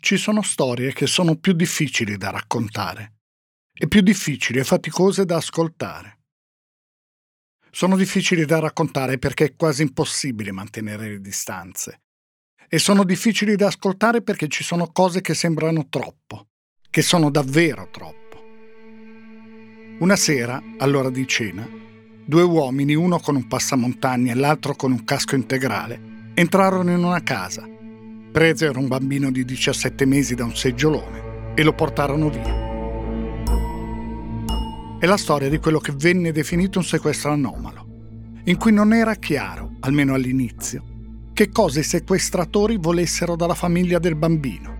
ci sono storie che sono più difficili da raccontare e più difficili e faticose da ascoltare. Sono difficili da raccontare perché è quasi impossibile mantenere le distanze e sono difficili da ascoltare perché ci sono cose che sembrano troppo, che sono davvero troppo. Una sera, all'ora di cena, due uomini, uno con un passamontagna e l'altro con un casco integrale, entrarono in una casa Presero un bambino di 17 mesi da un seggiolone e lo portarono via. È la storia di quello che venne definito un sequestro anomalo, in cui non era chiaro, almeno all'inizio, che cosa i sequestratori volessero dalla famiglia del bambino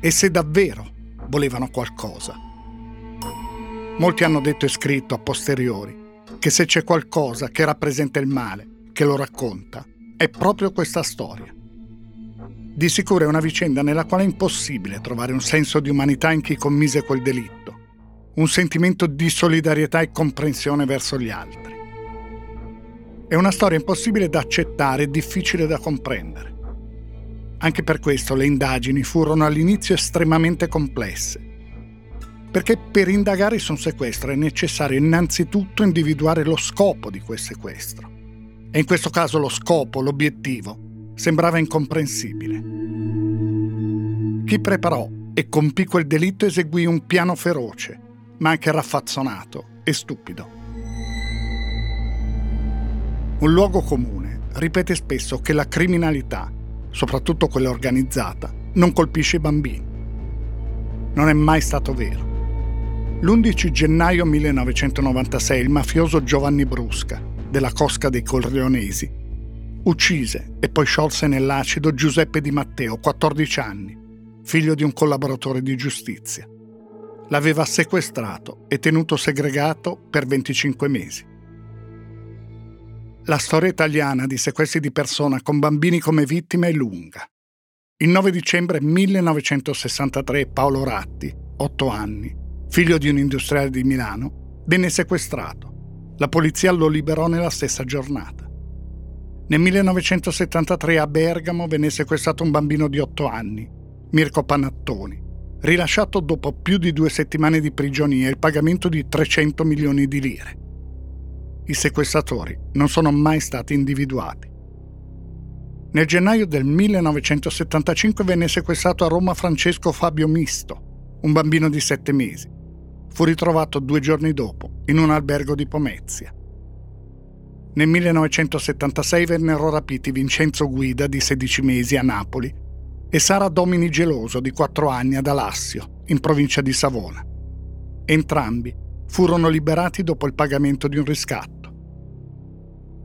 e se davvero volevano qualcosa. Molti hanno detto e scritto a posteriori che se c'è qualcosa che rappresenta il male, che lo racconta, è proprio questa storia. Di sicuro è una vicenda nella quale è impossibile trovare un senso di umanità in chi commise quel delitto, un sentimento di solidarietà e comprensione verso gli altri. È una storia impossibile da accettare e difficile da comprendere. Anche per questo le indagini furono all'inizio estremamente complesse, perché per indagare su un sequestro è necessario innanzitutto individuare lo scopo di quel sequestro. E in questo caso lo scopo, l'obiettivo, sembrava incomprensibile. Chi preparò e compì quel delitto eseguì un piano feroce, ma anche raffazzonato e stupido. Un luogo comune ripete spesso che la criminalità, soprattutto quella organizzata, non colpisce i bambini. Non è mai stato vero. L'11 gennaio 1996 il mafioso Giovanni Brusca, della Cosca dei Corleonesi, uccise e poi sciolse nell'acido Giuseppe Di Matteo, 14 anni, figlio di un collaboratore di giustizia. L'aveva sequestrato e tenuto segregato per 25 mesi. La storia italiana di sequestri di persona con bambini come vittime è lunga. Il 9 dicembre 1963 Paolo Ratti, 8 anni, figlio di un industriale di Milano, venne sequestrato. La polizia lo liberò nella stessa giornata. Nel 1973 a Bergamo venne sequestrato un bambino di 8 anni, Mirko Panattoni, rilasciato dopo più di due settimane di prigionia e il pagamento di 300 milioni di lire. I sequestratori non sono mai stati individuati. Nel gennaio del 1975 venne sequestrato a Roma Francesco Fabio Misto, un bambino di 7 mesi. Fu ritrovato due giorni dopo in un albergo di Pomezia. Nel 1976 vennero rapiti Vincenzo Guida di 16 mesi a Napoli e Sara Domini Geloso di 4 anni ad Alassio, in provincia di Savona. Entrambi furono liberati dopo il pagamento di un riscatto.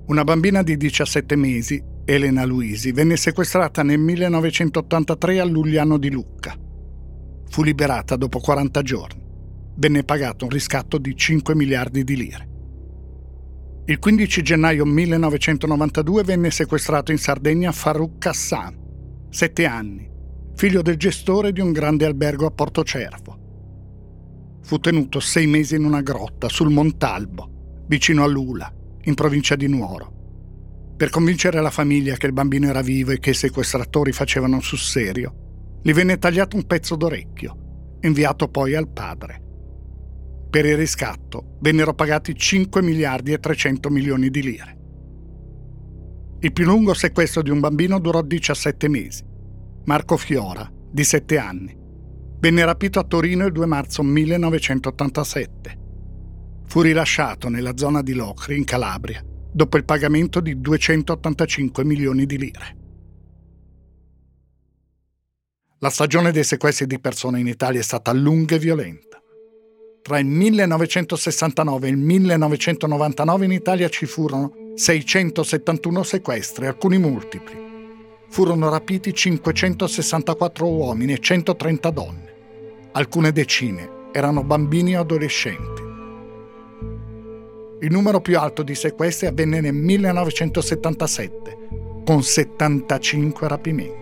Una bambina di 17 mesi, Elena Luisi, venne sequestrata nel 1983 a Lugliano di Lucca. Fu liberata dopo 40 giorni. Venne pagato un riscatto di 5 miliardi di lire. Il 15 gennaio 1992 venne sequestrato in Sardegna Farouk Hassan, 7 anni, figlio del gestore di un grande albergo a Porto Cervo. Fu tenuto sei mesi in una grotta sul Montalbo, vicino a Lula, in provincia di Nuoro. Per convincere la famiglia che il bambino era vivo e che i sequestratori facevano sul serio, gli venne tagliato un pezzo d'orecchio, inviato poi al padre. Per il riscatto vennero pagati 5 miliardi e 300 milioni di lire. Il più lungo sequestro di un bambino durò 17 mesi. Marco Fiora, di 7 anni. Venne rapito a Torino il 2 marzo 1987. Fu rilasciato nella zona di Locri, in Calabria, dopo il pagamento di 285 milioni di lire. La stagione dei sequestri di persone in Italia è stata lunga e violenta. Tra il 1969 e il 1999 in Italia ci furono 671 sequestri, alcuni multipli. Furono rapiti 564 uomini e 130 donne. Alcune decine erano bambini o adolescenti. Il numero più alto di sequestri avvenne nel 1977, con 75 rapimenti.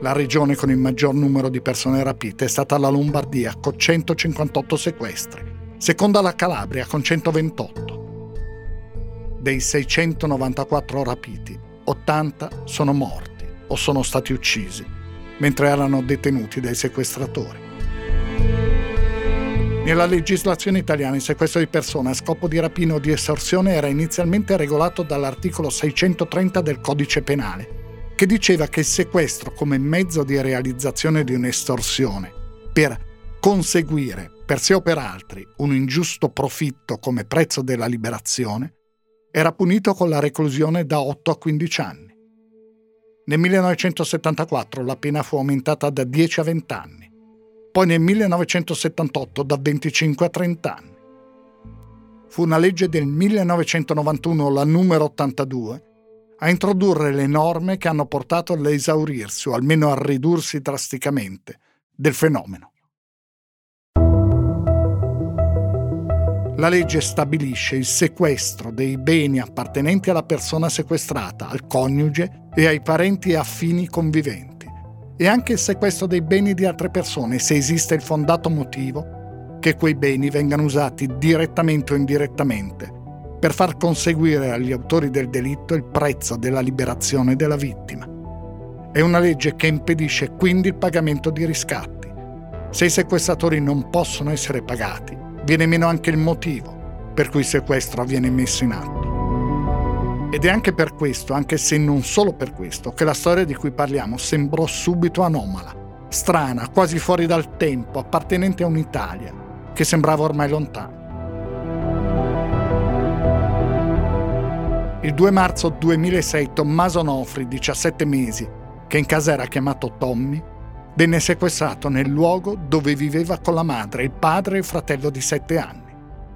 La regione con il maggior numero di persone rapite è stata la Lombardia con 158 sequestri, seconda la Calabria con 128. Dei 694 rapiti, 80 sono morti o sono stati uccisi. mentre erano detenuti dai sequestratori. Nella legislazione italiana il sequestro di persone a scopo di rapina o di estorsione era inizialmente regolato dall'articolo 630 del codice penale, che diceva che il sequestro come mezzo di realizzazione di un'estorsione per conseguire per sé o per altri un ingiusto profitto come prezzo della liberazione era punito con la reclusione da 8 a 15 anni. Nel 1974 la pena fu aumentata da 10 a 20 anni poi nel 1978 da 25 a 30 anni. Fu una legge del 1991, la numero 82, a introdurre le norme che hanno portato all'esaurirsi o almeno a ridursi drasticamente del fenomeno. La legge stabilisce il sequestro dei beni appartenenti alla persona sequestrata, al coniuge e ai parenti affini conviventi e anche il sequestro dei beni di altre persone se esiste il fondato motivo che quei beni vengano usati direttamente o indirettamente per far conseguire agli autori del delitto il prezzo della liberazione della vittima. È una legge che impedisce quindi il pagamento di riscatti. Se i sequestratori non possono essere pagati, viene meno anche il motivo per cui il sequestro viene messo in atto. Ed è anche per questo, anche se non solo per questo, che la storia di cui parliamo sembrò subito anomala, strana, quasi fuori dal tempo, appartenente a un'Italia che sembrava ormai lontana. Il 2 marzo 2006 Tommaso Nofri, 17 mesi, che in casa era chiamato Tommy, venne sequestrato nel luogo dove viveva con la madre, il padre e il fratello di 7 anni.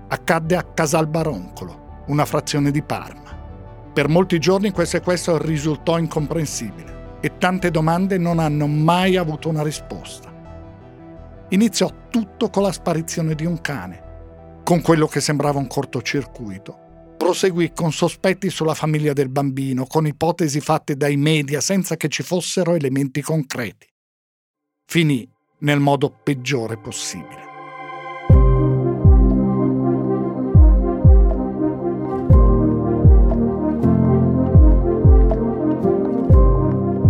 Accadde a Casalbaroncolo, una frazione di Parma. Per molti giorni quel sequestro risultò incomprensibile e tante domande non hanno mai avuto una risposta. Iniziò tutto con la sparizione di un cane. Con quello che sembrava un cortocircuito, proseguì con sospetti sulla famiglia del bambino, con ipotesi fatte dai media senza che ci fossero elementi concreti. Finì nel modo peggiore possibile.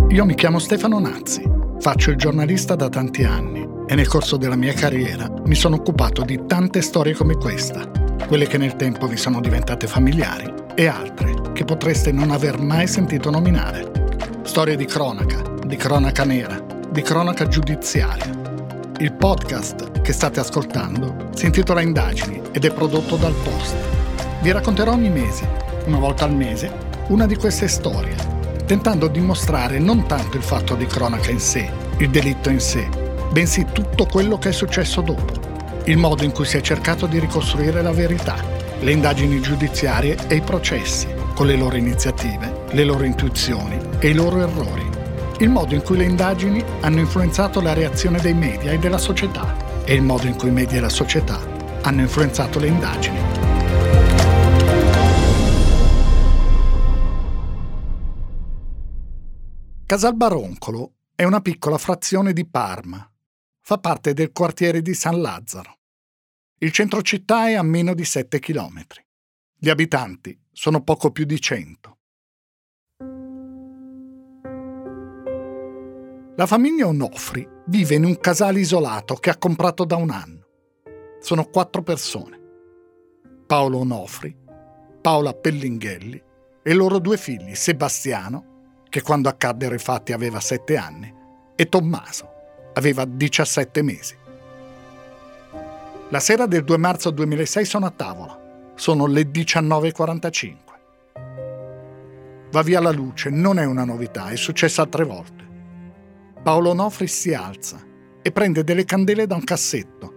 Io mi chiamo Stefano Nazzi, faccio il giornalista da tanti anni e nel corso della mia carriera mi sono occupato di tante storie come questa, quelle che nel tempo vi sono diventate familiari e altre che potreste non aver mai sentito nominare. Storie di cronaca, di cronaca nera, di cronaca giudiziaria. Il podcast che state ascoltando si intitola Indagini ed è prodotto dal Post. Vi racconterò ogni mese, una volta al mese, una di queste storie tentando di mostrare non tanto il fatto di cronaca in sé, il delitto in sé, bensì tutto quello che è successo dopo, il modo in cui si è cercato di ricostruire la verità, le indagini giudiziarie e i processi, con le loro iniziative, le loro intuizioni e i loro errori, il modo in cui le indagini hanno influenzato la reazione dei media e della società e il modo in cui i media e la società hanno influenzato le indagini. Casalbaroncolo è una piccola frazione di Parma. Fa parte del quartiere di San Lazzaro. Il centro città è a meno di 7 chilometri. Gli abitanti sono poco più di 100. La famiglia Onofri vive in un casale isolato che ha comprato da un anno. Sono quattro persone. Paolo Onofri, Paola Pellinghelli e i loro due figli, Sebastiano che quando accaddero i fatti aveva 7 anni, e Tommaso aveva 17 mesi. La sera del 2 marzo 2006 sono a tavola. Sono le 19.45. Va via la luce, non è una novità, è successa altre volte. Paolo Nofri si alza e prende delle candele da un cassetto,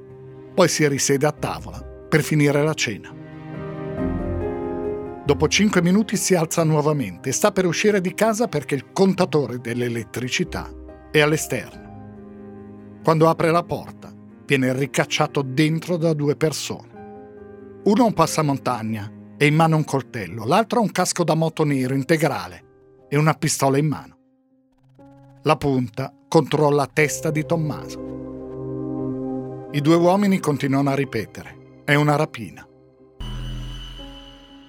poi si risiede a tavola per finire la cena. Dopo cinque minuti si alza nuovamente e sta per uscire di casa perché il contatore dell'elettricità è all'esterno. Quando apre la porta, viene ricacciato dentro da due persone. Uno ha un passamontagna e in mano un coltello, l'altro ha un casco da moto nero integrale e una pistola in mano. La punta contro la testa di Tommaso. I due uomini continuano a ripetere: è una rapina.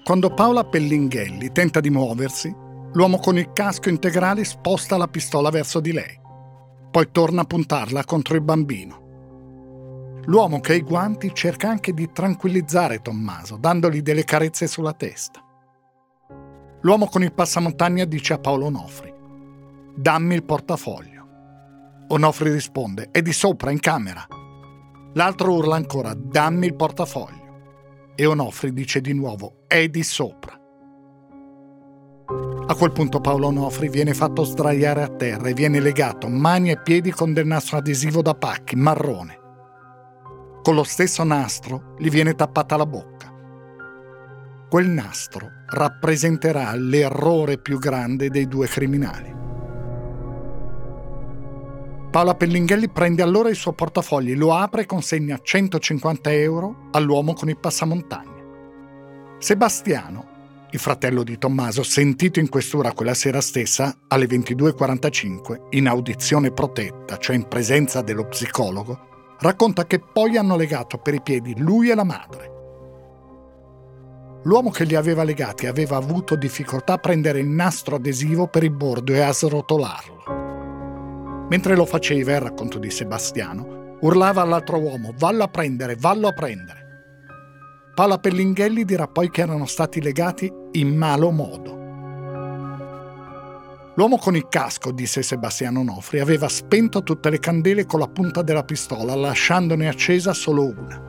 Quando Paola Pellinghelli tenta di muoversi, l'uomo con il casco integrale sposta la pistola verso di lei. Poi torna a puntarla contro il bambino. L'uomo che ha i guanti cerca anche di tranquillizzare Tommaso, dandogli delle carezze sulla testa. L'uomo con il passamontagna dice a Paolo Onofri: Dammi il portafoglio. Onofri risponde: È di sopra, in camera. L'altro urla ancora: Dammi il portafoglio. E Onofri dice di nuovo: È di sopra. A quel punto Paolo Onofri viene fatto sdraiare a terra e viene legato mani e piedi con del nastro adesivo da pacchi, marrone. Con lo stesso nastro gli viene tappata la bocca. Quel nastro rappresenterà l'errore più grande dei due criminali. Paola Pellinghelli prende allora il suo portafogli, lo apre e consegna 150 euro all'uomo con il passamontagna. Sebastiano il fratello di Tommaso, sentito in questura quella sera stessa alle 22.45, in audizione protetta, cioè in presenza dello psicologo, racconta che poi hanno legato per i piedi lui e la madre. L'uomo che li aveva legati aveva avuto difficoltà a prendere il nastro adesivo per il bordo e a srotolarlo. Mentre lo faceva, il racconto di Sebastiano, urlava all'altro uomo: Vallo a prendere, vallo a prendere. Paola Pellinghelli dirà poi che erano stati legati in malo modo. L'uomo con il casco, disse Sebastiano Nofri, aveva spento tutte le candele con la punta della pistola, lasciandone accesa solo una.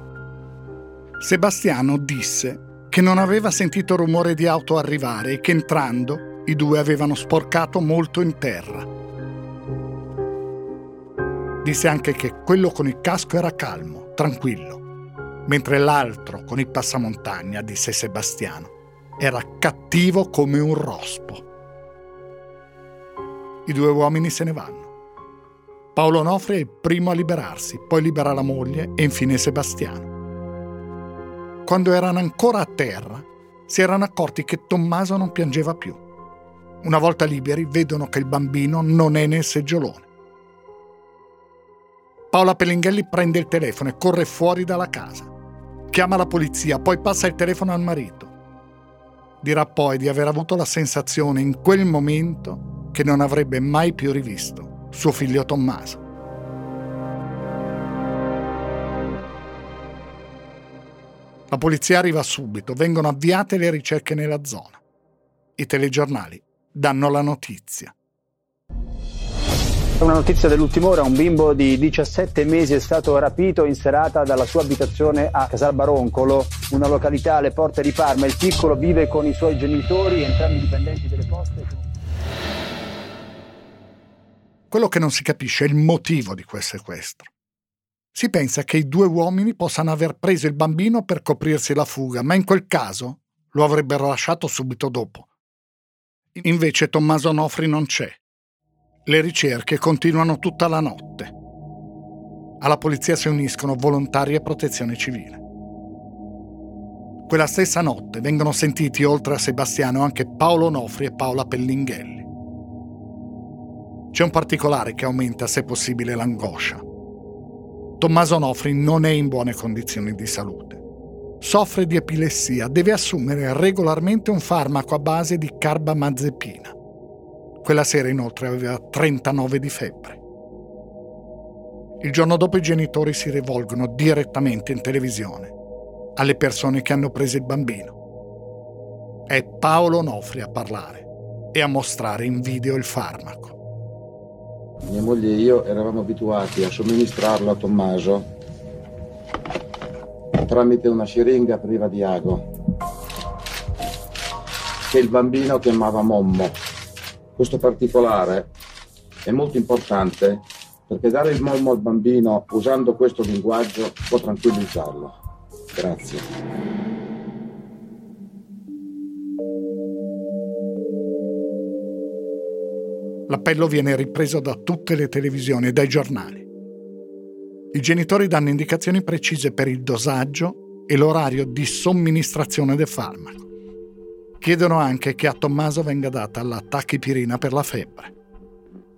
Sebastiano disse che non aveva sentito rumore di auto arrivare e che entrando i due avevano sporcato molto in terra. Disse anche che quello con il casco era calmo, tranquillo mentre l'altro, con il passamontagna, disse Sebastiano, era cattivo come un rospo. I due uomini se ne vanno. Paolo Nofri è il primo a liberarsi, poi libera la moglie e infine Sebastiano. Quando erano ancora a terra, si erano accorti che Tommaso non piangeva più. Una volta liberi, vedono che il bambino non è nel seggiolone. Paola Pellinghelli prende il telefono e corre fuori dalla casa. Chiama la polizia, poi passa il telefono al marito. Dirà poi di aver avuto la sensazione in quel momento che non avrebbe mai più rivisto suo figlio Tommaso. La polizia arriva subito, vengono avviate le ricerche nella zona. I telegiornali danno la notizia. Una notizia dell'ultima ora, un bimbo di 17 mesi è stato rapito in serata dalla sua abitazione a Casal Baroncolo, una località alle porte di Parma. Il piccolo vive con i suoi genitori, entrambi dipendenti delle poste. Quello che non si capisce è il motivo di quel sequestro. Si pensa che i due uomini possano aver preso il bambino per coprirsi la fuga, ma in quel caso lo avrebbero lasciato subito dopo. Invece Tommaso Nofri non c'è le ricerche continuano tutta la notte. Alla polizia si uniscono volontari e protezione civile. Quella stessa notte vengono sentiti oltre a Sebastiano anche Paolo Nofri e Paola Pellinghelli. C'è un particolare che aumenta, se possibile, l'angoscia. Tommaso Nofri non è in buone condizioni di salute. Soffre di epilessia, deve assumere regolarmente un farmaco a base di carbamazepina. Quella sera inoltre aveva 39 di febbre. Il giorno dopo i genitori si rivolgono direttamente in televisione alle persone che hanno preso il bambino. È Paolo Nofri a parlare e a mostrare in video il farmaco. Mia moglie e io eravamo abituati a somministrarlo a Tommaso tramite una siringa priva di ago che il bambino chiamava Mommo. Questo particolare è molto importante perché dare il mormo al bambino usando questo linguaggio può tranquillizzarlo. Grazie. L'appello viene ripreso da tutte le televisioni e dai giornali. I genitori danno indicazioni precise per il dosaggio e l'orario di somministrazione del farmaco. Chiedono anche che a Tommaso venga data la tachipirina per la febbre.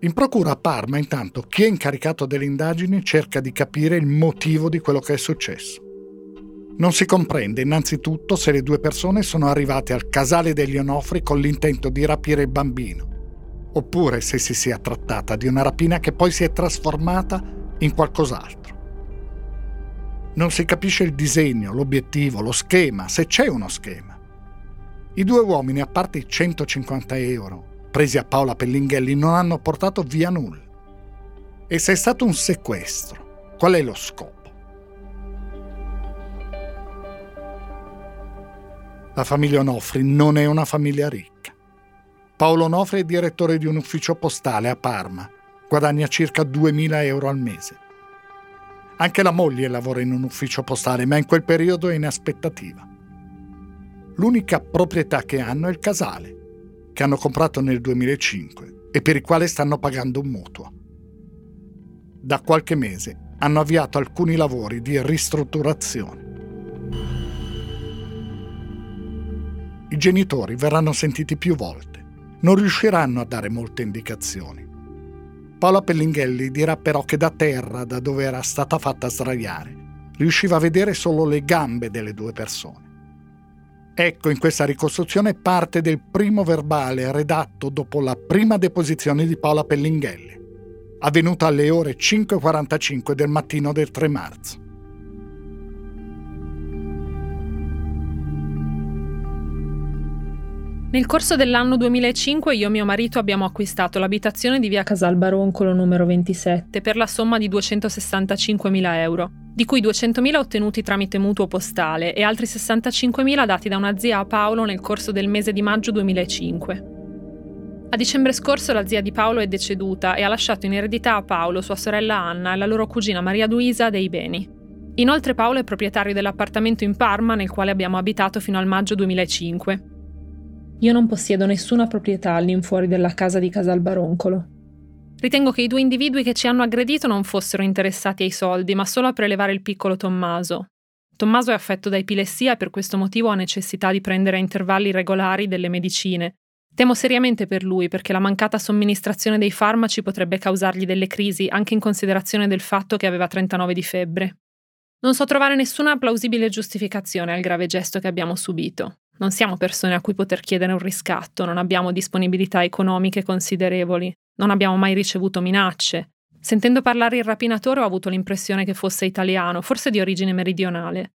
In procura a Parma, intanto, chi è incaricato delle indagini cerca di capire il motivo di quello che è successo. Non si comprende innanzitutto se le due persone sono arrivate al casale degli Onofri con l'intento di rapire il bambino oppure se si sia trattata di una rapina che poi si è trasformata in qualcos'altro. Non si capisce il disegno, l'obiettivo, lo schema, se c'è uno schema. I due uomini, a parte i 150 euro presi a Paola Pellinghelli, non hanno portato via nulla. E se è stato un sequestro, qual è lo scopo? La famiglia Onofri non è una famiglia ricca. Paolo Onofri è direttore di un ufficio postale a Parma, guadagna circa 2.000 euro al mese. Anche la moglie lavora in un ufficio postale, ma in quel periodo è in aspettativa. L'unica proprietà che hanno è il casale, che hanno comprato nel 2005 e per il quale stanno pagando un mutuo. Da qualche mese hanno avviato alcuni lavori di ristrutturazione. I genitori verranno sentiti più volte, non riusciranno a dare molte indicazioni. Paola Pellinghelli dirà però che da terra, da dove era stata fatta sdraiare, riusciva a vedere solo le gambe delle due persone. Ecco in questa ricostruzione parte del primo verbale redatto dopo la prima deposizione di Paola Pellinghelli, avvenuta alle ore 5.45 del mattino del 3 marzo. Nel corso dell'anno 2005 io e mio marito abbiamo acquistato l'abitazione di via Casalbaroncolo numero 27 per la somma di 265.000 euro di cui 200.000 ottenuti tramite mutuo postale e altri 65.000 dati da una zia a Paolo nel corso del mese di maggio 2005. A dicembre scorso la zia di Paolo è deceduta e ha lasciato in eredità a Paolo, sua sorella Anna e la loro cugina Maria Luisa dei beni. Inoltre Paolo è proprietario dell'appartamento in Parma nel quale abbiamo abitato fino al maggio 2005. Io non possiedo nessuna proprietà all'infuori della casa di Casalbaroncolo. Ritengo che i due individui che ci hanno aggredito non fossero interessati ai soldi, ma solo a prelevare il piccolo Tommaso. Tommaso è affetto da epilessia e per questo motivo ha necessità di prendere a intervalli regolari delle medicine. Temo seriamente per lui perché la mancata somministrazione dei farmaci potrebbe causargli delle crisi, anche in considerazione del fatto che aveva 39 di febbre. Non so trovare nessuna plausibile giustificazione al grave gesto che abbiamo subito. Non siamo persone a cui poter chiedere un riscatto, non abbiamo disponibilità economiche considerevoli. Non abbiamo mai ricevuto minacce. Sentendo parlare il rapinatore ho avuto l'impressione che fosse italiano, forse di origine meridionale.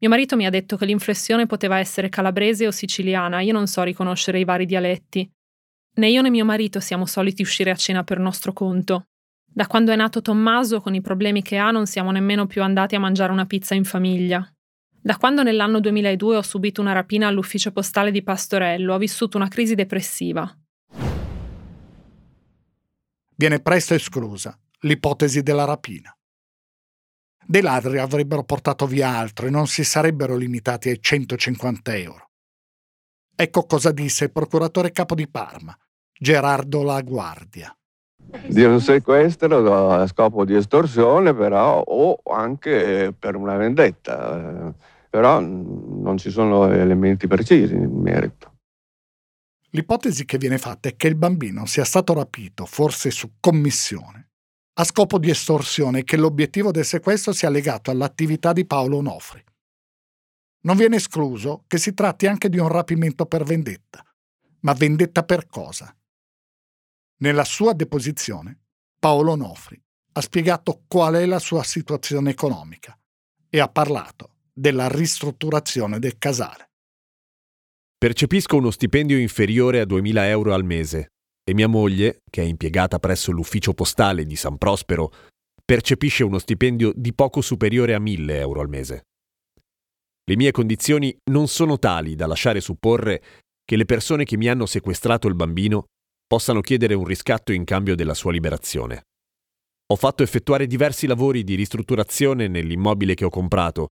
Mio marito mi ha detto che l'inflessione poteva essere calabrese o siciliana, io non so riconoscere i vari dialetti. Né io né mio marito siamo soliti uscire a cena per nostro conto. Da quando è nato Tommaso, con i problemi che ha, non siamo nemmeno più andati a mangiare una pizza in famiglia. Da quando nell'anno 2002 ho subito una rapina all'ufficio postale di Pastorello, ho vissuto una crisi depressiva viene presto esclusa l'ipotesi della rapina. Dei ladri avrebbero portato via altro e non si sarebbero limitati ai 150 euro. Ecco cosa disse il procuratore capo di Parma, Gerardo La Guardia. Di un sequestro a scopo di estorsione, però, o anche per una vendetta. Però non ci sono elementi precisi in merito. L'ipotesi che viene fatta è che il bambino sia stato rapito, forse su commissione, a scopo di estorsione e che l'obiettivo del sequestro sia legato all'attività di Paolo Onofri. Non viene escluso che si tratti anche di un rapimento per vendetta. Ma vendetta per cosa? Nella sua deposizione, Paolo Onofri ha spiegato qual è la sua situazione economica e ha parlato della ristrutturazione del casale. Percepisco uno stipendio inferiore a 2.000 euro al mese e mia moglie, che è impiegata presso l'ufficio postale di San Prospero, percepisce uno stipendio di poco superiore a 1.000 euro al mese. Le mie condizioni non sono tali da lasciare supporre che le persone che mi hanno sequestrato il bambino possano chiedere un riscatto in cambio della sua liberazione. Ho fatto effettuare diversi lavori di ristrutturazione nell'immobile che ho comprato,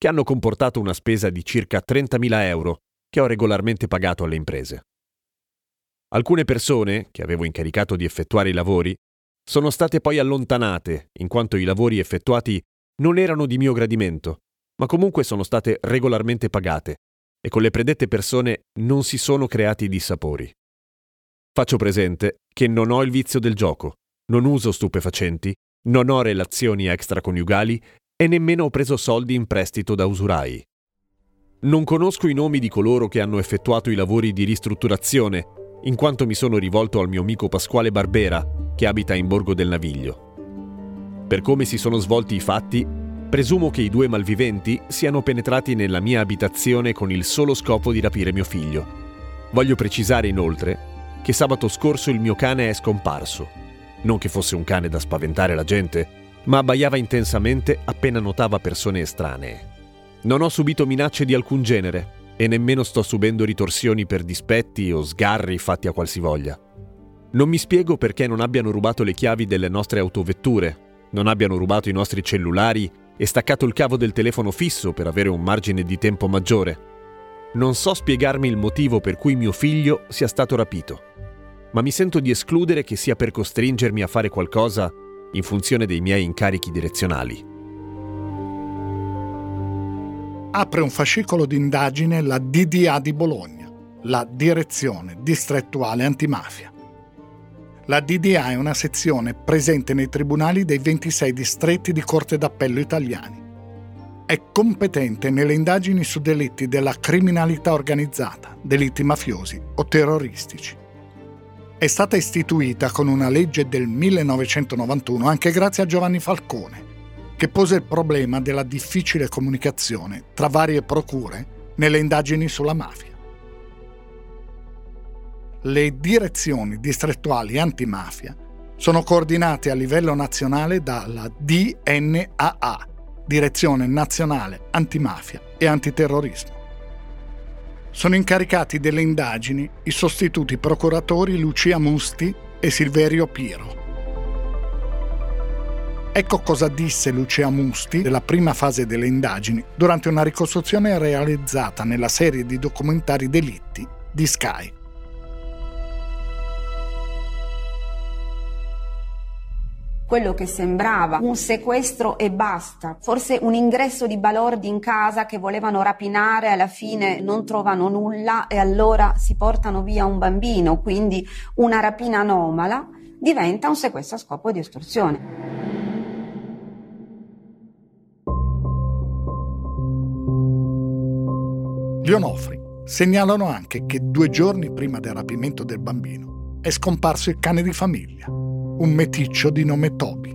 che hanno comportato una spesa di circa 30.000 euro che ho regolarmente pagato alle imprese. Alcune persone, che avevo incaricato di effettuare i lavori, sono state poi allontanate, in quanto i lavori effettuati non erano di mio gradimento, ma comunque sono state regolarmente pagate e con le predette persone non si sono creati dissapori. Faccio presente che non ho il vizio del gioco, non uso stupefacenti, non ho relazioni extraconiugali e nemmeno ho preso soldi in prestito da usurai. Non conosco i nomi di coloro che hanno effettuato i lavori di ristrutturazione in quanto mi sono rivolto al mio amico Pasquale Barbera, che abita in Borgo del Naviglio. Per come si sono svolti i fatti, presumo che i due malviventi siano penetrati nella mia abitazione con il solo scopo di rapire mio figlio. Voglio precisare inoltre che sabato scorso il mio cane è scomparso. Non che fosse un cane da spaventare la gente, ma abbaiava intensamente appena notava persone estranee. Non ho subito minacce di alcun genere e nemmeno sto subendo ritorsioni per dispetti o sgarri fatti a qualsivoglia. Non mi spiego perché non abbiano rubato le chiavi delle nostre autovetture, non abbiano rubato i nostri cellulari e staccato il cavo del telefono fisso per avere un margine di tempo maggiore. Non so spiegarmi il motivo per cui mio figlio sia stato rapito, ma mi sento di escludere che sia per costringermi a fare qualcosa in funzione dei miei incarichi direzionali apre un fascicolo d'indagine la DDA di Bologna, la Direzione Distrettuale Antimafia. La DDA è una sezione presente nei tribunali dei 26 distretti di Corte d'Appello italiani. È competente nelle indagini su delitti della criminalità organizzata, delitti mafiosi o terroristici. È stata istituita con una legge del 1991 anche grazie a Giovanni Falcone, che pose il problema della difficile comunicazione tra varie procure nelle indagini sulla mafia. Le direzioni distrettuali antimafia sono coordinate a livello nazionale dalla DNAA, Direzione Nazionale Antimafia e Antiterrorismo. Sono incaricati delle indagini i sostituti procuratori Lucia Musti e Silverio Piro. Ecco cosa disse Lucia Musti della prima fase delle indagini durante una ricostruzione realizzata nella serie di documentari Delitti di Sky. Quello che sembrava un sequestro e basta, forse un ingresso di balordi in casa che volevano rapinare, alla fine non trovano nulla e allora si portano via un bambino, quindi una rapina anomala diventa un sequestro a scopo di estorsione. Gli Onofri segnalano anche che due giorni prima del rapimento del bambino è scomparso il cane di famiglia, un meticcio di nome Toby.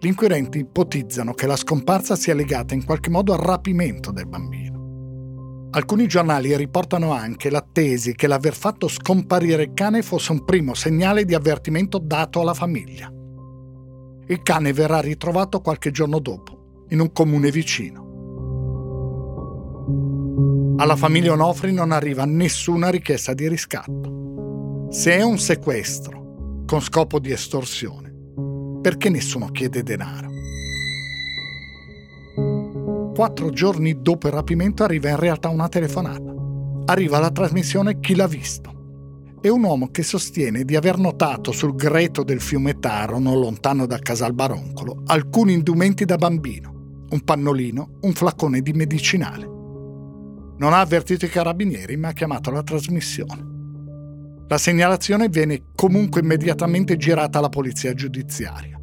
Gli inquirenti ipotizzano che la scomparsa sia legata in qualche modo al rapimento del bambino. Alcuni giornali riportano anche la tesi che l'aver fatto scomparire il cane fosse un primo segnale di avvertimento dato alla famiglia. Il cane verrà ritrovato qualche giorno dopo, in un comune vicino. Alla famiglia Onofri non arriva nessuna richiesta di riscatto. Se è un sequestro con scopo di estorsione, perché nessuno chiede denaro? Quattro giorni dopo il rapimento arriva in realtà una telefonata. Arriva la trasmissione Chi l'ha visto. È un uomo che sostiene di aver notato sul greto del fiume Taro, non lontano da Casal Baroncolo, alcuni indumenti da bambino, un pannolino, un flacone di medicinale. Non ha avvertito i carabinieri, ma ha chiamato la trasmissione. La segnalazione viene comunque immediatamente girata alla polizia giudiziaria.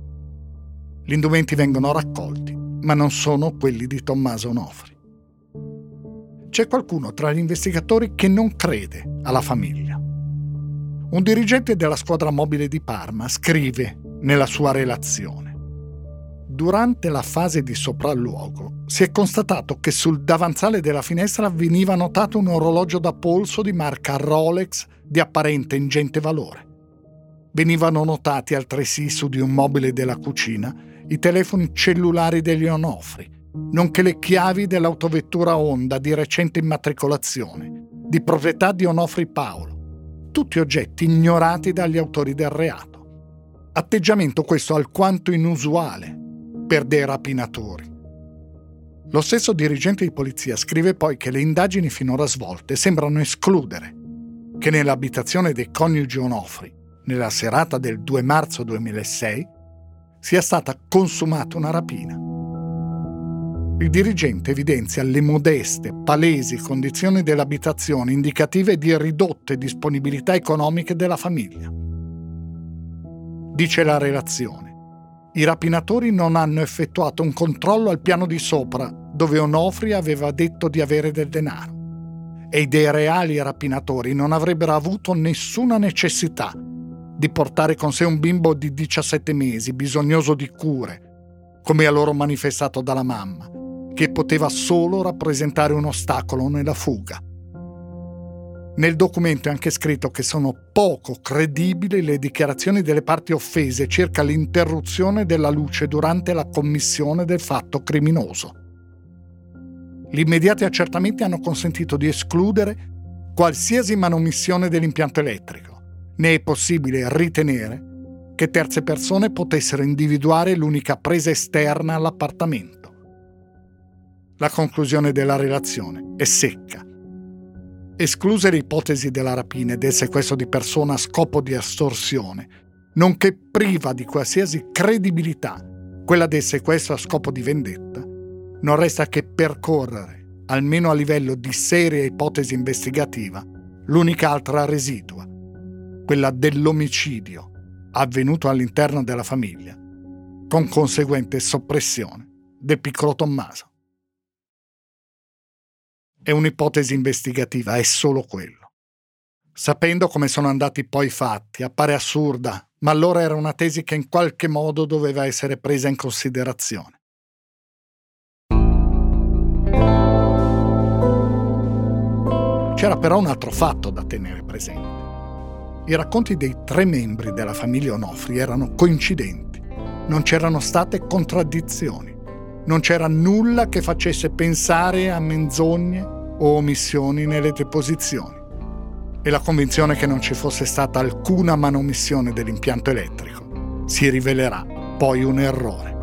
Gli indumenti vengono raccolti, ma non sono quelli di Tommaso Onofri. C'è qualcuno tra gli investigatori che non crede alla famiglia. Un dirigente della squadra mobile di Parma scrive nella sua relazione Durante la fase di sopralluogo si è constatato che sul davanzale della finestra veniva notato un orologio da polso di marca Rolex di apparente ingente valore. Venivano notati altresì su di un mobile della cucina i telefoni cellulari degli Onofri, nonché le chiavi dell'autovettura Honda di recente immatricolazione, di proprietà di Onofri Paolo, tutti oggetti ignorati dagli autori del reato. Atteggiamento questo alquanto inusuale per dei rapinatori. Lo stesso dirigente di polizia scrive poi che le indagini finora svolte sembrano escludere che nell'abitazione dei coniugi Onofri, nella serata del 2 marzo 2006, sia stata consumata una rapina. Il dirigente evidenzia le modeste, palesi condizioni dell'abitazione indicative di ridotte disponibilità economiche della famiglia. Dice la relazione i rapinatori non hanno effettuato un controllo al piano di sopra, dove Onofri aveva detto di avere del denaro. e dei reali rapinatori non avrebbero avuto nessuna necessità di portare con sé un bimbo di 17 mesi, bisognoso di cure, come a loro manifestato dalla mamma, che poteva solo rappresentare un ostacolo nella fuga. Nel documento è anche scritto che sono poco credibili le dichiarazioni delle parti offese circa l'interruzione della luce durante la commissione del fatto criminoso. Gli immediati accertamenti hanno consentito di escludere qualsiasi manomissione dell'impianto elettrico. Né è possibile ritenere che terze persone potessero individuare l'unica presa esterna all'appartamento. La conclusione della relazione è secca. Escluse le ipotesi della rapina e del sequestro di persona a scopo di estorsione, nonché priva di qualsiasi credibilità quella del sequestro a scopo di vendetta, non resta che percorrere, almeno a livello di seria ipotesi investigativa, l'unica altra residua, quella dell'omicidio avvenuto all'interno della famiglia, con conseguente soppressione del piccolo Tommaso. È un'ipotesi investigativa, è solo quello. Sapendo come sono andati poi i fatti, appare assurda, ma allora era una tesi che in qualche modo doveva essere presa in considerazione. C'era però un altro fatto da tenere presente. I racconti dei tre membri della famiglia Onofri erano coincidenti, non c'erano state contraddizioni, non c'era nulla che facesse pensare a menzogne o omissioni nelle deposizioni e la convinzione che non ci fosse stata alcuna manomissione dell'impianto elettrico si rivelerà poi un errore.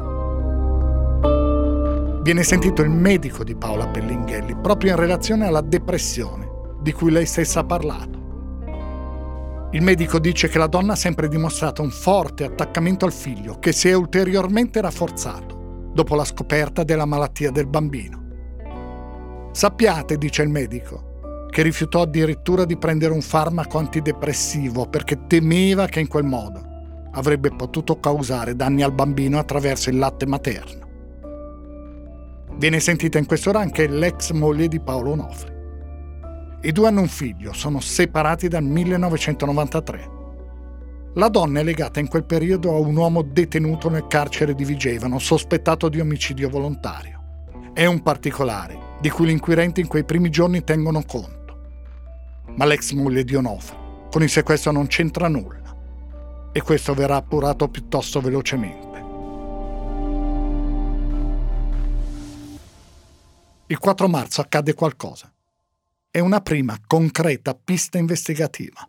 Viene sentito il medico di Paola Pellinghelli proprio in relazione alla depressione di cui lei stessa ha parlato. Il medico dice che la donna ha sempre dimostrato un forte attaccamento al figlio che si è ulteriormente rafforzato dopo la scoperta della malattia del bambino. Sappiate, dice il medico, che rifiutò addirittura di prendere un farmaco antidepressivo perché temeva che in quel modo avrebbe potuto causare danni al bambino attraverso il latte materno. Viene sentita in quest'ora anche l'ex moglie di Paolo Onofri. I due hanno un figlio, sono separati dal 1993. La donna è legata in quel periodo a un uomo detenuto nel carcere di Vigevano, sospettato di omicidio volontario. È un particolare di cui gli inquirenti in quei primi giorni tengono conto. Ma l'ex moglie di Onofre con il sequestro non c'entra nulla e questo verrà appurato piuttosto velocemente. Il 4 marzo accade qualcosa. È una prima concreta pista investigativa.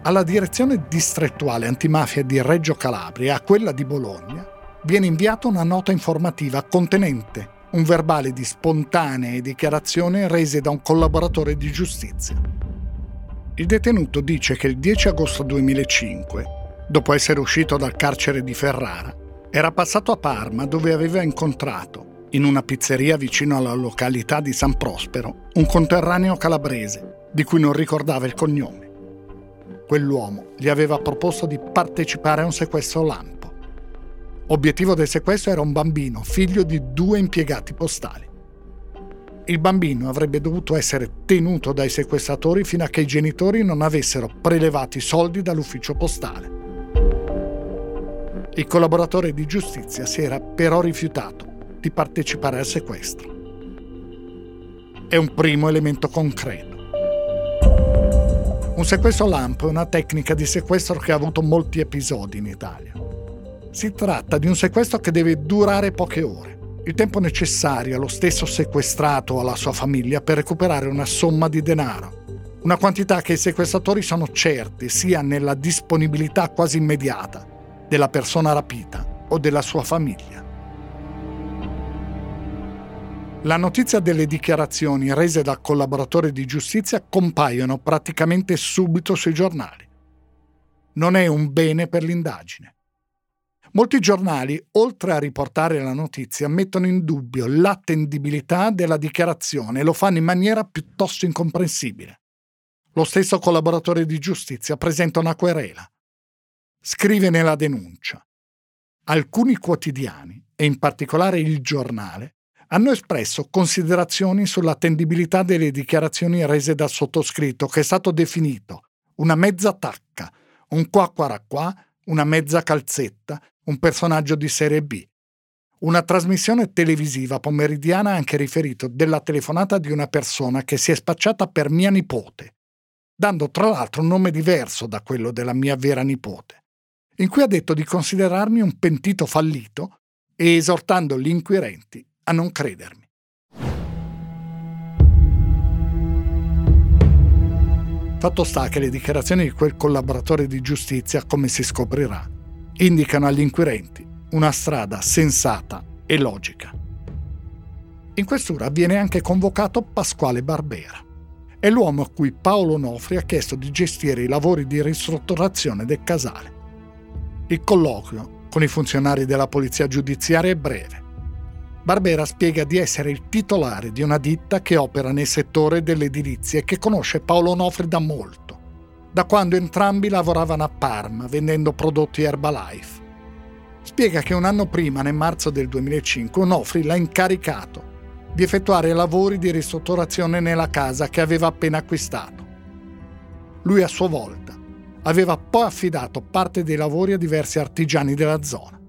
Alla direzione distrettuale antimafia di Reggio Calabria a quella di Bologna viene inviata una nota informativa contenente un verbale di spontanee dichiarazioni rese da un collaboratore di giustizia. Il detenuto dice che il 10 agosto 2005, dopo essere uscito dal carcere di Ferrara, era passato a Parma dove aveva incontrato, in una pizzeria vicino alla località di San Prospero, un conterraneo calabrese di cui non ricordava il cognome. Quell'uomo gli aveva proposto di partecipare a un sequestro lampo. Obiettivo del sequestro era un bambino, figlio di due impiegati postali. Il bambino avrebbe dovuto essere tenuto dai sequestratori fino a che i genitori non avessero prelevati soldi dall'ufficio postale. Il collaboratore di giustizia si era però rifiutato di partecipare al sequestro. È un primo elemento concreto. Un sequestro lampo è una tecnica di sequestro che ha avuto molti episodi in Italia. Si tratta di un sequestro che deve durare poche ore, il tempo necessario allo stesso sequestrato o alla sua famiglia per recuperare una somma di denaro, una quantità che i sequestratori sono certi sia nella disponibilità quasi immediata della persona rapita o della sua famiglia. La notizia delle dichiarazioni rese dal collaboratore di giustizia compaiono praticamente subito sui giornali. Non è un bene per l'indagine. Molti giornali, oltre a riportare la notizia, mettono in dubbio l'attendibilità della dichiarazione e lo fanno in maniera piuttosto incomprensibile. Lo stesso collaboratore di giustizia presenta una querela. Scrive nella denuncia. Alcuni quotidiani, e in particolare il giornale, hanno espresso considerazioni sull'attendibilità delle dichiarazioni rese dal sottoscritto, che è stato definito una mezza tacca, un qua qua qua, una mezza calzetta, un personaggio di serie B. Una trasmissione televisiva pomeridiana ha anche riferito della telefonata di una persona che si è spacciata per mia nipote, dando tra l'altro un nome diverso da quello della mia vera nipote, in cui ha detto di considerarmi un pentito fallito e esortando gli inquirenti a non credermi. Fatto sta che le dichiarazioni di quel collaboratore di giustizia, come si scoprirà, indicano agli inquirenti una strada sensata e logica. In questura viene anche convocato Pasquale Barbera. È l'uomo a cui Paolo Nofri ha chiesto di gestire i lavori di ristrutturazione del casale. Il colloquio con i funzionari della polizia giudiziaria è breve. Barbera spiega di essere il titolare di una ditta che opera nel settore dell'edilizia e che conosce Paolo Nofri da molto, da quando entrambi lavoravano a Parma vendendo prodotti Herbalife. Spiega che un anno prima, nel marzo del 2005, Onofri l'ha incaricato di effettuare lavori di ristrutturazione nella casa che aveva appena acquistato. Lui a sua volta aveva poi affidato parte dei lavori a diversi artigiani della zona.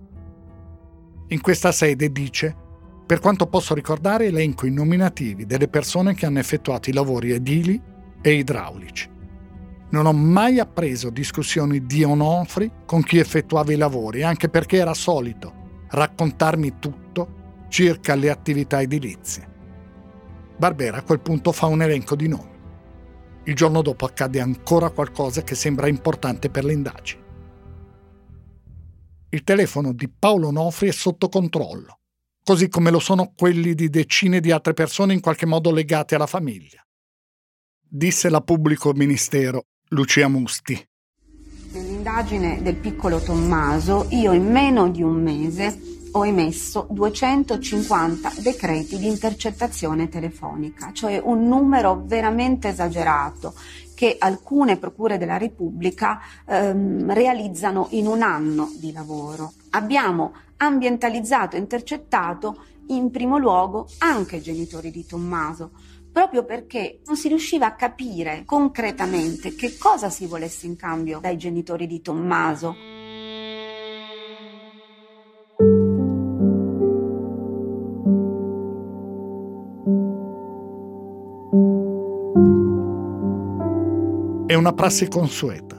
In questa sede dice per quanto posso ricordare, elenco i nominativi delle persone che hanno effettuato i lavori edili e idraulici. Non ho mai appreso discussioni di Onofri con chi effettuava i lavori, anche perché era solito raccontarmi tutto circa le attività edilizie. Barbera a quel punto fa un elenco di nomi. Il giorno dopo accade ancora qualcosa che sembra importante per le indagini. Il telefono di Paolo Onofri è sotto controllo così come lo sono quelli di decine di altre persone in qualche modo legate alla famiglia. Disse la pubblico ministero Lucia Musti. Nell'indagine del piccolo Tommaso, io in meno di un mese ho emesso 250 decreti di intercettazione telefonica, cioè un numero veramente esagerato che alcune procure della Repubblica ehm, realizzano in un anno di lavoro. Abbiamo ambientalizzato e intercettato in primo luogo anche i genitori di Tommaso, proprio perché non si riusciva a capire concretamente che cosa si volesse in cambio dai genitori di Tommaso. È una prassi consueta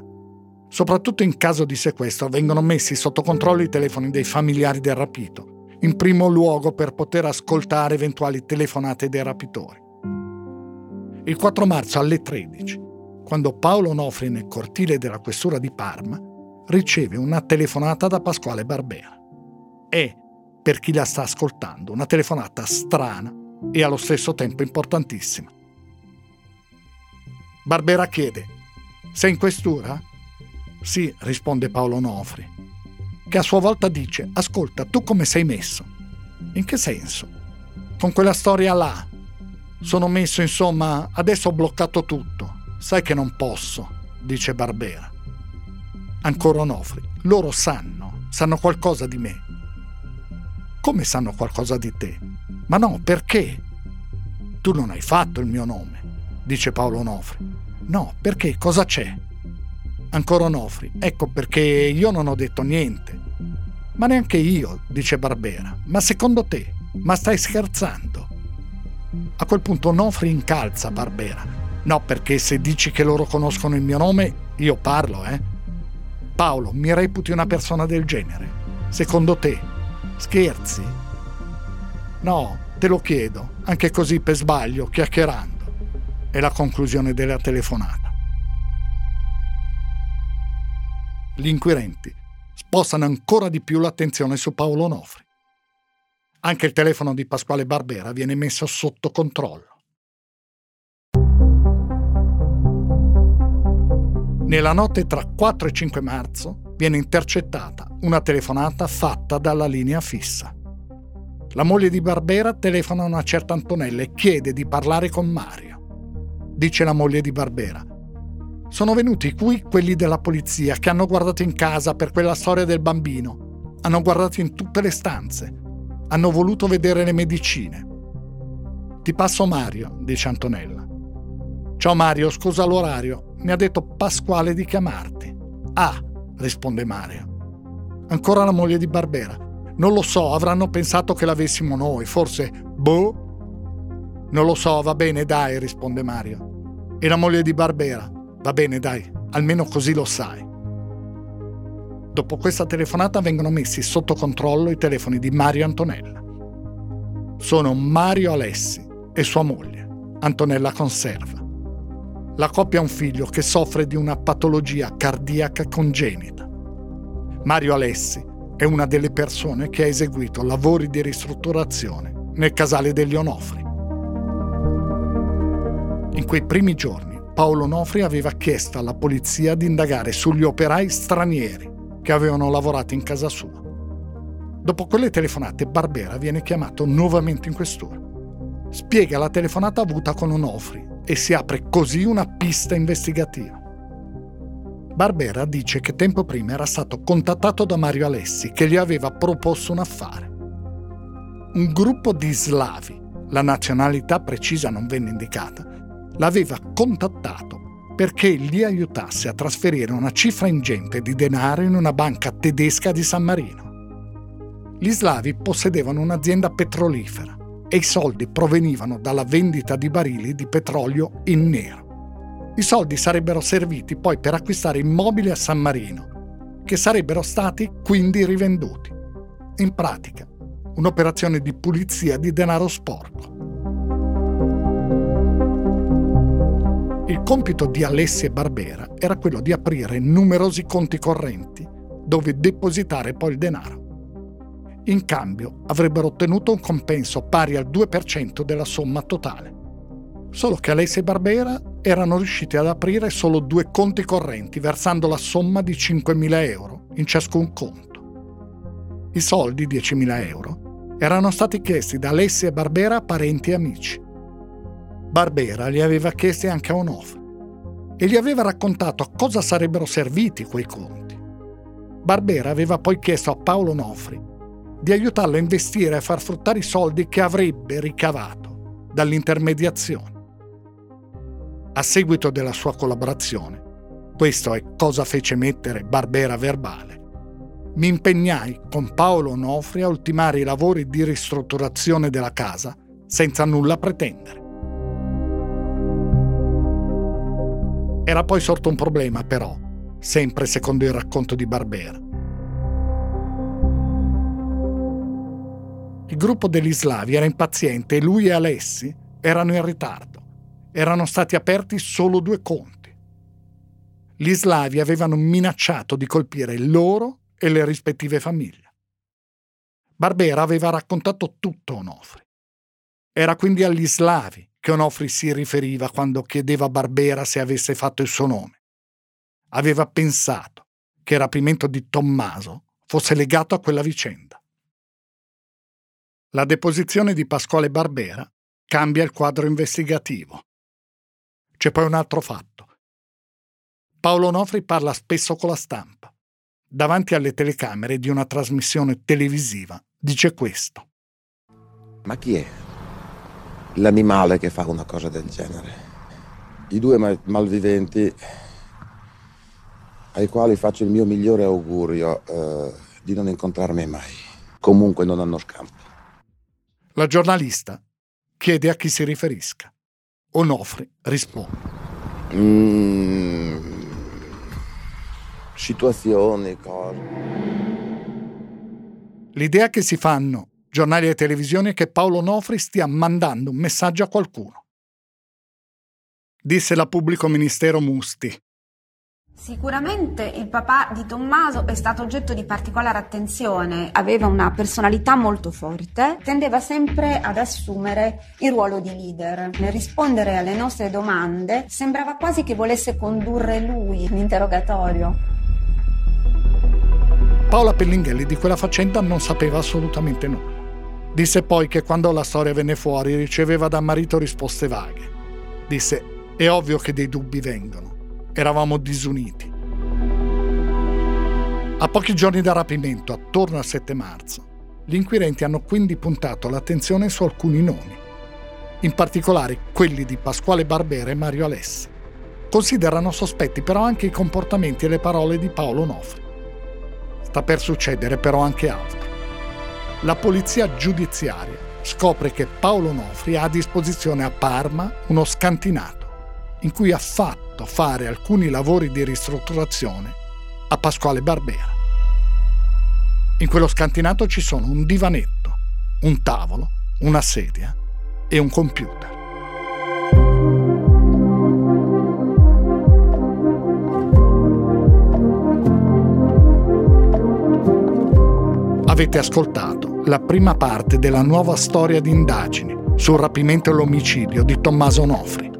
Soprattutto in caso di sequestro vengono messi sotto controllo i telefoni dei familiari del rapito, in primo luogo per poter ascoltare eventuali telefonate dei rapitori. Il 4 marzo alle 13, quando Paolo Nofri nel cortile della questura di Parma riceve una telefonata da Pasquale Barbera. È, per chi la sta ascoltando, una telefonata strana e allo stesso tempo importantissima. Barbera chiede: Sei in questura? Sì, risponde Paolo Nofri, che a sua volta dice, ascolta, tu come sei messo? In che senso? Con quella storia là. Sono messo, insomma, adesso ho bloccato tutto. Sai che non posso, dice Barbera. Ancora Onofri, loro sanno, sanno qualcosa di me. Come sanno qualcosa di te? Ma no, perché? Tu non hai fatto il mio nome, dice Paolo Onofri. No, perché? Cosa c'è? Ancora Onofri. Ecco perché io non ho detto niente. Ma neanche io, dice Barbera. Ma secondo te? Ma stai scherzando? A quel punto Onofri incalza Barbera. No, perché se dici che loro conoscono il mio nome, io parlo, eh? Paolo, mi reputi una persona del genere? Secondo te? Scherzi? No, te lo chiedo, anche così per sbaglio, chiacchierando. È la conclusione della telefonata. Gli inquirenti spostano ancora di più l'attenzione su Paolo Nofri. Anche il telefono di Pasquale Barbera viene messo sotto controllo. Nella notte tra 4 e 5 marzo viene intercettata una telefonata fatta dalla linea fissa. La moglie di Barbera telefona a una certa Antonella e chiede di parlare con Mario. Dice la moglie di Barbera, sono venuti qui quelli della polizia che hanno guardato in casa per quella storia del bambino. Hanno guardato in tutte le stanze. Hanno voluto vedere le medicine. Ti passo Mario, dice Antonella. Ciao Mario, scusa l'orario, mi ha detto Pasquale di chiamarti. Ah, risponde Mario. Ancora la moglie di Barbera. Non lo so, avranno pensato che l'avessimo noi, forse. Boh. Non lo so, va bene, dai, risponde Mario. E la moglie di Barbera. Va bene, dai, almeno così lo sai. Dopo questa telefonata vengono messi sotto controllo i telefoni di Mario Antonella. Sono Mario Alessi e sua moglie, Antonella Conserva. La coppia ha un figlio che soffre di una patologia cardiaca congenita. Mario Alessi è una delle persone che ha eseguito lavori di ristrutturazione nel casale degli Onofri. In quei primi giorni Paolo Onofri aveva chiesto alla polizia di indagare sugli operai stranieri che avevano lavorato in casa sua. Dopo quelle telefonate Barbera viene chiamato nuovamente in questura. Spiega la telefonata avuta con Onofri e si apre così una pista investigativa. Barbera dice che tempo prima era stato contattato da Mario Alessi che gli aveva proposto un affare. Un gruppo di slavi, la nazionalità precisa non venne indicata, l'aveva contattato perché gli aiutasse a trasferire una cifra ingente di denaro in una banca tedesca di San Marino. Gli slavi possedevano un'azienda petrolifera e i soldi provenivano dalla vendita di barili di petrolio in nero. I soldi sarebbero serviti poi per acquistare immobili a San Marino, che sarebbero stati quindi rivenduti. In pratica, un'operazione di pulizia di denaro sporco. Il compito di Alessia Barbera era quello di aprire numerosi conti correnti dove depositare poi il denaro. In cambio avrebbero ottenuto un compenso pari al 2% della somma totale. Solo che Alessia e Barbera erano riusciti ad aprire solo due conti correnti, versando la somma di 5.000 euro in ciascun conto. I soldi, 10.000 euro, erano stati chiesti da Alessia e Barbera a parenti e amici. Barbera li aveva chiesti anche a Onofre e gli aveva raccontato a cosa sarebbero serviti quei conti. Barbera aveva poi chiesto a Paolo Onofri di aiutarlo a investire e a far fruttare i soldi che avrebbe ricavato dall'intermediazione. A seguito della sua collaborazione, questo è cosa fece mettere Barbera verbale, mi impegnai con Paolo Onofri a ultimare i lavori di ristrutturazione della casa senza nulla pretendere. Era poi sorto un problema, però, sempre secondo il racconto di Barbera. Il gruppo degli slavi era impaziente e lui e Alessi erano in ritardo. Erano stati aperti solo due conti. Gli slavi avevano minacciato di colpire loro e le rispettive famiglie. Barbera aveva raccontato tutto a Onofri. Era quindi agli slavi che Onofri si riferiva quando chiedeva a Barbera se avesse fatto il suo nome. Aveva pensato che il rapimento di Tommaso fosse legato a quella vicenda. La deposizione di Pasquale Barbera cambia il quadro investigativo. C'è poi un altro fatto. Paolo Onofri parla spesso con la stampa. Davanti alle telecamere di una trasmissione televisiva dice questo. Ma chi è l'animale che fa una cosa del genere? I due mal- malviventi ai quali faccio il mio migliore augurio eh, di non incontrarmi mai. Comunque non hanno scampo. La giornalista chiede a chi si riferisca. Onofri risponde. Mm, situazioni, cose. L'idea che si fanno giornali e televisioni che Paolo Onofri stia mandando un messaggio a qualcuno. Disse la pubblico ministero Musti. Sicuramente il papà di Tommaso è stato oggetto di particolare attenzione, aveva una personalità molto forte, tendeva sempre ad assumere il ruolo di leader. Nel rispondere alle nostre domande sembrava quasi che volesse condurre lui l'interrogatorio. Paola Pellinghelli di quella faccenda non sapeva assolutamente nulla. Disse poi che quando la storia venne fuori riceveva da marito risposte vaghe. Disse, è ovvio che dei dubbi vengono eravamo disuniti. A pochi giorni dal rapimento, attorno al 7 marzo, gli inquirenti hanno quindi puntato l'attenzione su alcuni nomi. in particolare quelli di Pasquale Barbera e Mario Alessi. Considerano sospetti però anche i comportamenti e le parole di Paolo Nofri. Sta per succedere però anche altro. La polizia giudiziaria scopre che Paolo Nofri ha a disposizione a Parma uno scantinato in cui ha fatto fare alcuni lavori di ristrutturazione a Pasquale Barbera. In quello scantinato ci sono un divanetto, un tavolo, una sedia e un computer. Avete ascoltato la prima parte della nuova storia di indagini sul rapimento e l'omicidio di Tommaso Nofri.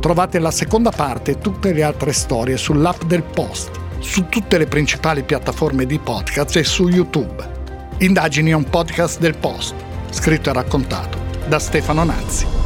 Trovate la seconda parte e tutte le altre storie sull'app del Post, su tutte le principali piattaforme di podcast e su YouTube. Indagini è un podcast del Post, scritto e raccontato da Stefano Nazzi.